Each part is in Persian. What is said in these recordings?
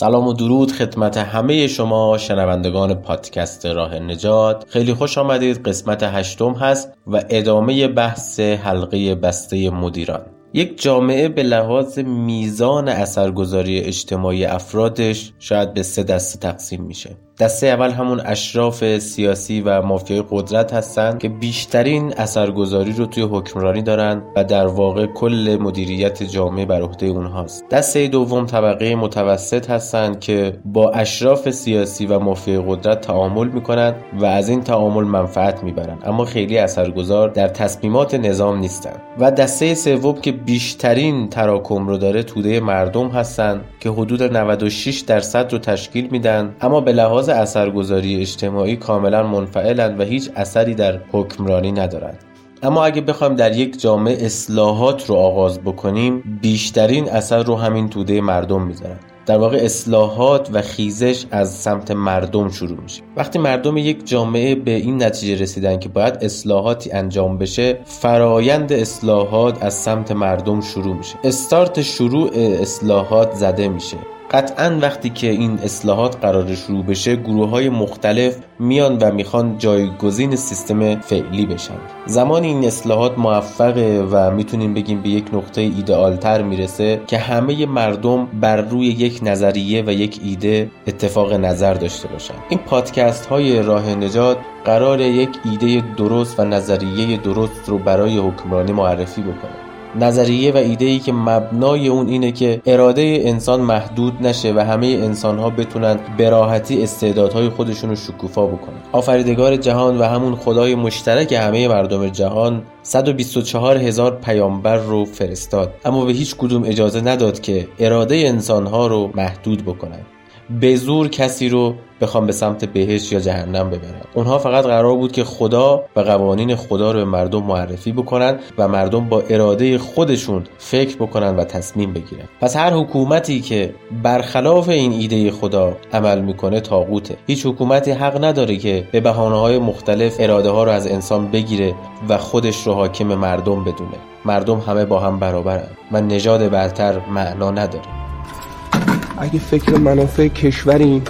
سلام و درود خدمت همه شما شنوندگان پادکست راه نجات. خیلی خوش آمدید. قسمت هشتم هست و ادامه بحث حلقه بسته مدیران. یک جامعه به لحاظ میزان اثرگذاری اجتماعی افرادش شاید به سه دسته تقسیم میشه. دسته اول همون اشراف سیاسی و مافیای قدرت هستند که بیشترین اثرگذاری رو توی حکمرانی دارن و در واقع کل مدیریت جامعه بر عهده اونهاست. دسته دوم طبقه متوسط هستند که با اشراف سیاسی و مافیای قدرت تعامل می‌کنند و از این تعامل منفعت می‌برند اما خیلی اثرگذار در تصمیمات نظام نیستند و دسته سوم که بیشترین تراکم رو داره توده مردم هستند که حدود 96 درصد رو تشکیل میدن اما به لحاظ اثرگذاری اجتماعی کاملا منفعلند و هیچ اثری در حکمرانی ندارند اما اگه بخوایم در یک جامعه اصلاحات رو آغاز بکنیم بیشترین اثر رو همین توده مردم می‌ذارن. در واقع اصلاحات و خیزش از سمت مردم شروع میشه. وقتی مردم یک جامعه به این نتیجه رسیدن که باید اصلاحاتی انجام بشه فرایند اصلاحات از سمت مردم شروع میشه. استارت شروع اصلاحات زده میشه. قطعا وقتی که این اصلاحات قرار شروع بشه گروه های مختلف میان و می‌خوان جایگزین سیستم فعلی بشن. زمان این اصلاحات موفقه و می‌تونیم بگیم به یک نقطه ایدئالتر می‌رسه که همه مردم بر روی یک نظریه و یک ایده اتفاق نظر داشته باشن. این پادکست های راه نجات قرار یک ایده درست و نظریه درست رو برای حکمرانی معرفی بکنه. نظریه و ایده ای که مبنای اون اینه که اراده انسان محدود نشه و همه انسان ها بتونن به راحتی استعدادهای خودشون رو شکوفا بکنن. آفریدگار جهان و همون خدای مشترک همه مردم جهان 124 هزار پیامبر رو فرستاد اما به هیچ کدوم اجازه نداد که اراده انسان ها رو محدود بکنن. به زور کسی رو بخوام به سمت بهش یا جهنم ببرن اونها فقط قرار بود که خدا و قوانین خدا رو به مردم معرفی بکنن و مردم با اراده خودشون فکر بکنن و تصمیم بگیرن. پس هر حکومتی که برخلاف این ایده خدا عمل می‌کنه تاغوته هیچ حکومتی حق نداره که به بهانه های مختلف اراده ها رو از انسان بگیره و خودش رو حاکم مردم بدونه. مردم همه با هم برابرن. و نژاد برتر معنا نداره اگه فکر منافع کشوریم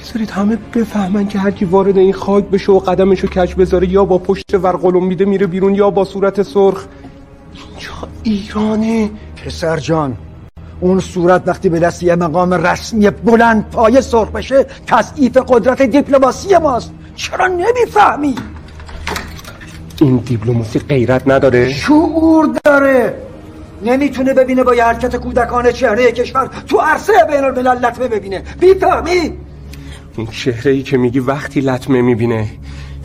بذارید همه بفهمن که هر کی وارد این خاک بشه و قدمشو کج بذاره یا با پشت ورقلم میده میره بیرون یا با صورت سرخ. اینجا ایرانه. پسر جان اون صورت وقتی به دست یه مقام رسمی بلند پایه سرخ بشه تضعیف قدرت دیپلماسی ماست. چرا نمی‌فهمی؟ این دیپلماسی غیرت نداره؟ شعور داره. نمی‌تونه ببینه با یه حرکت کودکانه چهره کشور تو عرصه بین الملل لطمه ببینه. بیفهمی؟ این چهره ای که میگی وقتی لطمه می‌بینه.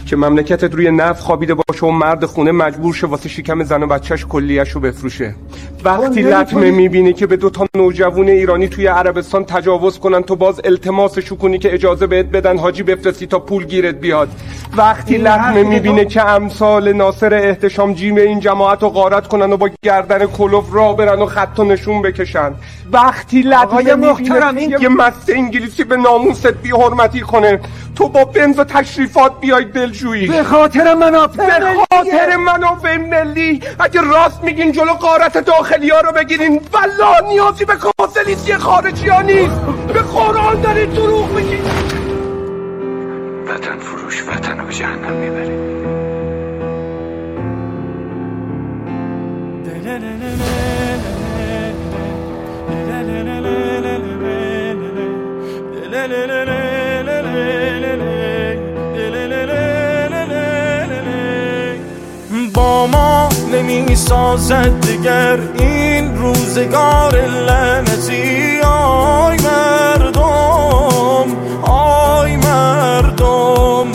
که مملکتت روی نف خوابیده باشه و مرد خونه مجبور شه واسه شکم زن و بچهش کلیش رو بفروشه. وقتی لطمه می‌بینی که به دوتا نوجوان ایرانی توی عربستان تجاوز کنن تو باز التماسشو کنی که اجازه بهت بدن حاجی بفرستی تا پول گیرت بیاد. وقتی لطمه می‌بینه که امثال ناصر احتشام جیم این جماعت رو غارت کنن و با گردن کلوف را برن و خط و نشون بکشن. وقتی لطمه می‌بینه یه مست انگلیسی به ناموست بی حرمتی کنه تو با بنز و تشریفات بیای دلجویی به خاطر منافع به خاطر منافع ملی اگه راست میگین جلو قارت داخلی ها رو بگیرین. والله نیازی به کاسلیسی خارجی ها نیست. به قرآن دارید دروغ میگین. وطن فروش وطن رو به جهنم می‌بره ما نمی سازد دیگر این روزگار لعنتی. آی مردم آی مردم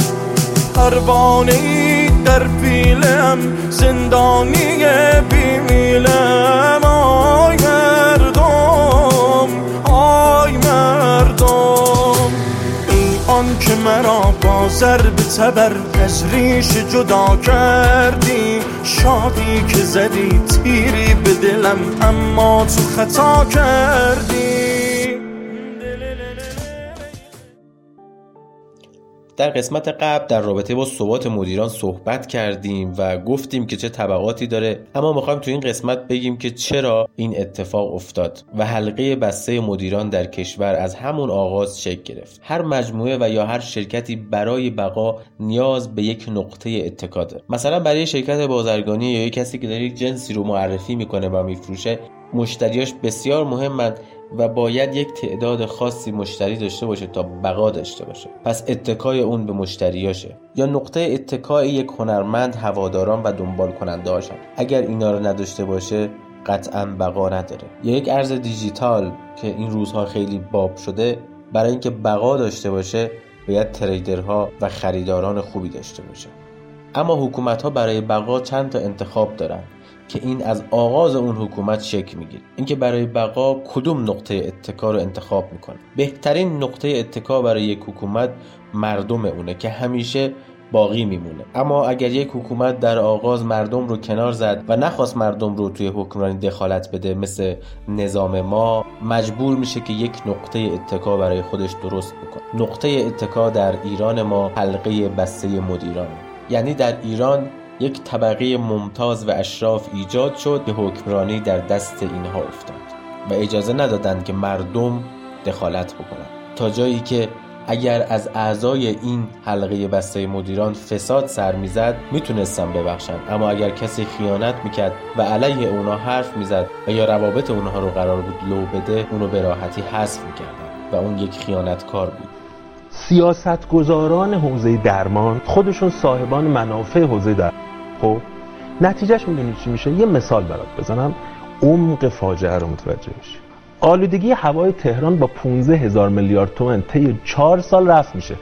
پروانه ای در پیلم زندانی بیمیلم آن که مرا با ضرب تبر از ریش جدا کردی. شادی که زدی تیری به دلم اما تو خطا کردی. در قسمت قبل در رابطه با ثبات مدیران صحبت کردیم و گفتیم که چه طبقاتی داره اما می‌خوایم تو این قسمت بگیم که چرا این اتفاق افتاد و حلقه بسته مدیران در کشور از همون آغاز شکل گرفت. هر مجموعه و یا هر شرکتی برای بقا نیاز به یک نقطه اتکا داره مثلا برای شرکت بازرگانی یا یک کسی که داره یک جنسی رو معرفی می‌کنه و میفروشه مشتریاش بسیار مهمند و باید یک تعداد خاصی مشتری داشته باشه تا بقا داشته باشه. پس اتکای اون به مشتریاشه یا نقطه اتکای یک هنرمند هواداران و دنبال کننده هاشن. اگر اینا رو نداشته باشه قطعا بقا نداره. یا یک ارز دیجیتال که این روزها خیلی باب شده برای اینکه بقا داشته باشه باید تریدرها و خریداران خوبی داشته باشه. اما حکومت ها برای بقا چند تا انتخاب دارن. که این از آغاز اون حکومت شکل می‌گیره. اینکه برای بقا کدوم نقطه اتکا رو انتخاب می‌کنه. بهترین نقطه اتکا برای یک حکومت مردم اونه که همیشه باقی میمونه. اما اگر یک حکومت در آغاز مردم رو کنار زد و نخواست مردم رو توی حکمرانی دخالت بده مثل نظام ما مجبور میشه که یک نقطه اتکا برای خودش درست بکنه. نقطه اتکا در ایران ما حلقه بسته مدیران یعنی در ایران یک طبقه ممتاز و اشراف ایجاد شد که حکمرانی در دست اینها افتاد و اجازه ندادند که مردم دخالت بکنند. تا جایی که اگر از اعضای این حلقه بسته مدیران فساد سر می‌زد می‌تونستن ببخشن. اما اگر کسی خیانت می‌کرد و علیه اونا حرف می‌زد و یا روابط اونها رو قرار بود لو بده اونو به راحتی حذف می‌کردن و اون یک خیانتکار بود. سیاستگزاران حوزه درمان خودشون صاحبان منافع حوزه درمان خب نتیجهش می‌دونی چی میشه؟ یه مثال برات بزنم. عمق فاجعه رو متوجه میشه آلودگی هوای تهران با 15 هزار میلیارد تومن طی 4 سال رفت میشه.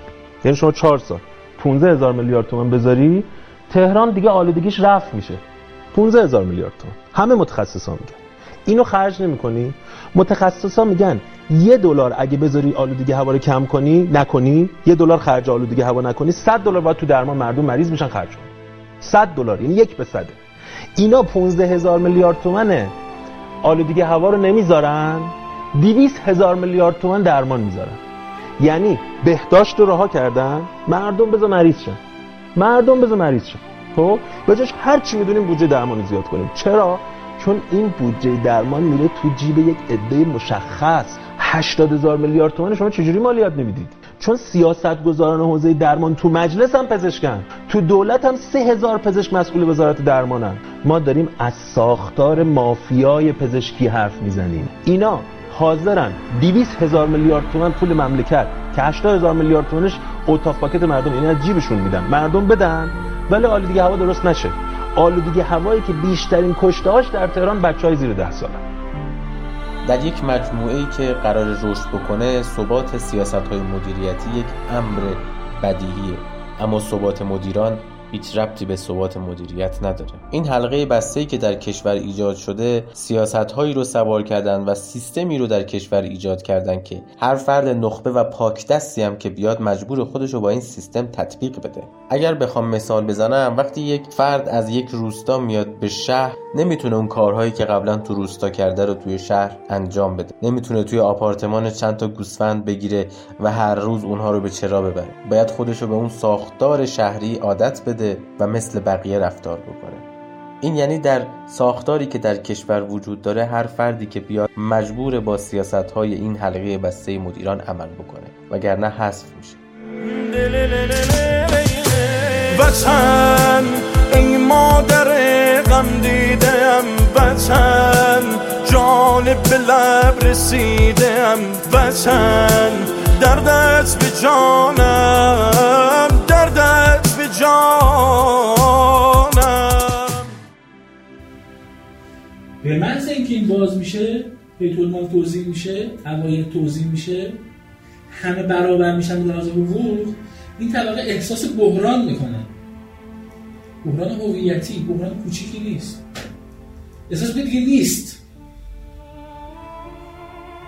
یعنی شما 4 سال. 15 هزار میلیارد تومن بذاری تهران دیگه آلودگیش رفت میشه. 15 هزار میلیارد تومن. همه متخصصا میگن. اینو خرج نمی‌کنی. متخصصا میگن یه دلار اگه بذاری آلودگی هوا رو کم کنی نکنی. یه دلار خرج آلودگی هوا نکنی. 100 دلار باید تو درمان مردم مریض میشن خرج کنی. 100 دلار یعنی یک به صده. اینا 15 هزار میلیارد تومنه. آلودگی هوا رو نمی‌ذارن 200 هزار میلیارد تومن درمان می‌ذارن. یعنی بهداشت رو رها کردن مردم بذار مریض شن. مردم بذار مریض شن. خب؟ بجاش هر چی می‌دونیم بودجه درمان زیاد کنیم. چرا؟ چون این بودجه درمان میره تو جیب یک عده مشخص. 80 هزار میلیارد تومان شما چجوری مالیات نمی‌دید؟ چون سیاست گذاران حوزه درمان تو مجلس هم پزشکن. تو دولت هم سه هزار پزشک مسئول وزارت درمانن. ما داریم از ساختار مافیای پزشکی حرف می‌زنیم. اینا حاضرن 200 هزار میلیارد تومن پول مملکت که 80 هزار میلیارد تومنش اوتاف پاکت مردم این از جیبشون میدن. مردم بدن ولی آلودگی هوا درست نشه. آلودگی هوایی که بیشترین کشتهاش در تهران بچه های زیر ده ساله در یک مجموعه که قرار رشد بکنه ثبات سیاست های مدیریتی یک امر بدیهیه. اما ثبات مدیران هیچ ربطی به ثبات مدیریت نداره. این حلقه بسته که در کشور ایجاد شده سیاست هایی رو سوار کردن و سیستمی رو در کشور ایجاد کردن که هر فرد نخبه و پاک دستی هم که بیاد مجبور خودش رو با این سیستم تطبیق بده. اگر بخوام مثال بزنم وقتی یک فرد از یک روستا میاد به شهر نمی‌تونه اون کارهایی که قبلا تو روستا کرده رو توی شهر انجام بده. نمی‌تونه توی آپارتمان چند تا گوسفند بگیره و هر روز اونها رو به چرا ببره. باید خودش رو به اون ساختار شهری عادت بده و مثل بقیه رفتار بکنه. این یعنی در ساختاری که در کشور وجود داره هر فردی که بیاد مجبور با سیاست های این حلقه بسته مدیران عمل بکنه وگرنه حذف میشه. وطن ای مادر غم دیدم وطن جان به لب رسیدم وطن دردت به جانم. جانم. به محض اینکه این باز میشه پیتون توضیح میشه اوایل توضیح میشه همه برابر میشن به لحاظ حقوق این طبقه احساس بحران می‌کنه. بحران هویتی بحران کوچیکی نیست. احساس دیگه نیست.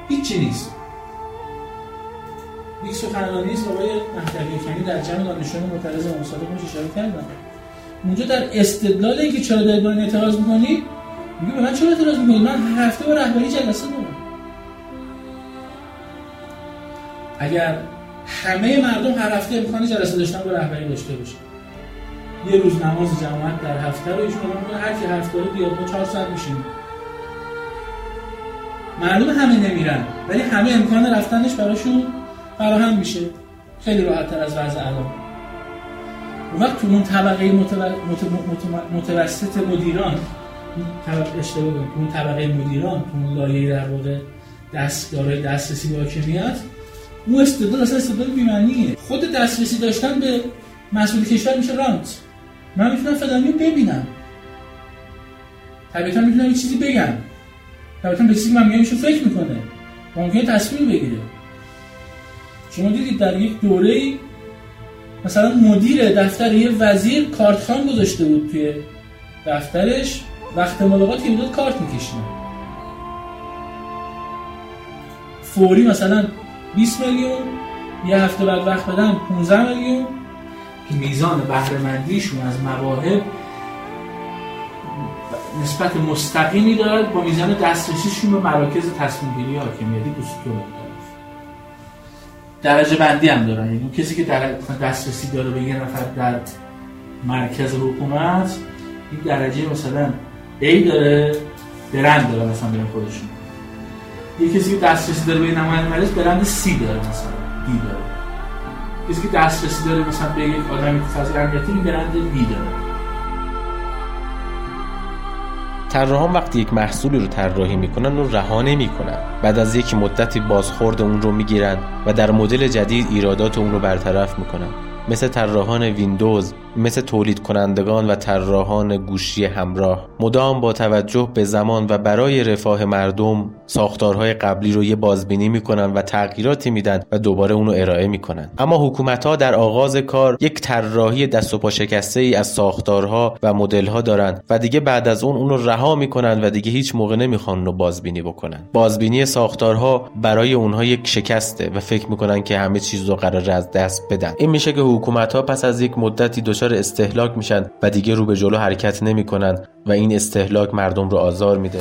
هیچی نیست. یک سخنرانی است آقای مهدوی در جمع دانشجویان معترض مصادقه میشه اشاره کردم اونجا در استدلال اینکه چرا دارید من اعتراض می‌کنید میگه به من چرا اعتراض می‌کنید؟ من هفته با رهبری جلسه دارم. اگر همه مردم هر هفته امکان جلسه داشتن با رهبری داشته باشه یه روز نماز جماعت در هفته رو ایشون اعلام هر کی هفته رو بیاد ما 4 ساعت میشیم مردم همه نمیرن ولی همه امکان رفتنش براشون فراهم میشه. خیلی راحت تر از وضع الان. اون وقت تو اون طبقه متوسط مدیران اشتباه تو اون طبقه مدیران تو اون لایه در واقع دستگاه دسترسی به حاکمیت اون استدلال اصلا استدلال بیمعنیه. خود دسترسی داشتن به مسئول کشور میشه رانت. من می‌تونم فلانی ببینم. طبیعتا می‌تونم یه چیزی بگم. طبیعتا به چیزی من میگم فکر می‌کنه. ممکنه تصمیم بگیره. شما دیدید در یک دوره مثلا مدیر دفتر یه وزیر کارتخان گذاشته بود توی دفترش وقت ملاقات که کارت میکشیدن. فوری مثلا 20 میلیون یه هفته بعد وقت بدن 15 میلیون. که میزان بهرهمندیشون از مواهب نسبت مستقیمی دارد با میزان دسترسیشون به مراکز تصمیم گیری حاکمیتی تو درجه بندی هم دارن. یعنی کسی که در دسترسی داره به یه نفر در مرکز حکومت این درجه مثلا A داره برند داره مثلا بین خودشون. یه کسی که دسترسی داره به نماینده مجلس برند C داره مثلا D داره. کسی که دسترسی داره مثلا به یک آدمی که فضای امنیتی برند B داره. طراحان وقتی یک محصولی رو طراحی می‌کنن و رها نمی‌کنن. بعد از یک مدتی بازخورد اون رو می‌گیرن و در مدل جدید ایرادات اون رو برطرف می‌کنن. مثل طراحان ویندوز مثل تولید کنندگان و طراحان گوشی همراه. مدام با توجه به زمان و برای رفاه مردم ساختارهای قبلی رو یه بازبینی می‌کنن و تغییراتی میدن و دوباره اونو ارائه می‌کنن. اما حکومت ها در آغاز کار یک طراحی دست و پا شکسته ای از ساختارها و مدل ها دارن و دیگه بعد از اون اونو رها می‌کنن و دیگه هیچ موقع نمی‌خوان اونو بازبینی بکنن. بازبینی ساختارها برای اونها یک شکسته و فکر می‌کنن که همه چیز رو قرار از دست بدن. این میشه که حکومت ها پس از یک مدتی دچار استهلاک میشن و دیگه رو به جلو حرکت نمی‌کنن و این استهلاک مردم رو آزار میده.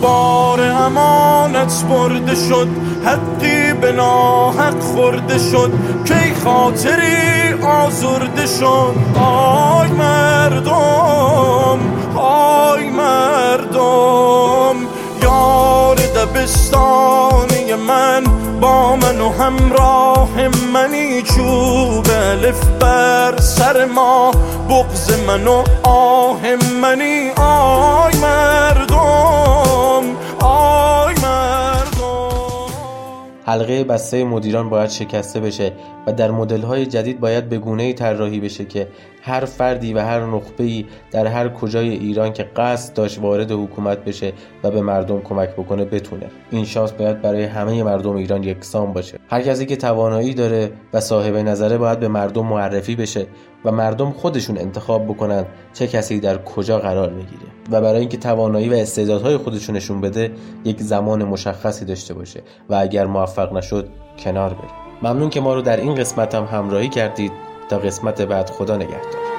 بار امانت برده شد حقی به ناحق خورده شد کی خاطری آزرده شد آی مردم آی مردم. یار دبستانی من با من و همراه منی چوب الف بر سر ما. بغز من و آه منی آی مردم. حلقه بسته مدیران باید شکسته بشه و در های جدید باید به گونه‌ای طراحی بشه که هر فردی و هر نخبه‌ای در هر کجای ایران که قصد داشت وارد حکومت بشه و به مردم کمک بکنه بتونه. این شانس باید برای همه مردم ایران یکسان باشه. هر کسی که توانایی داره و صاحب نظره باید به مردم معرفی بشه و مردم خودشون انتخاب بکنن چه کسی در کجا قرار می‌گیره و برای اینکه توانایی و استعدادهای خودشون نشون بده یک زمان مشخصی داشته باشه و اگر موفق نشد کنار بره ممنون که ما رو در این قسمت هم همراهی کردید. تا قسمت بعد خدا نگهدار.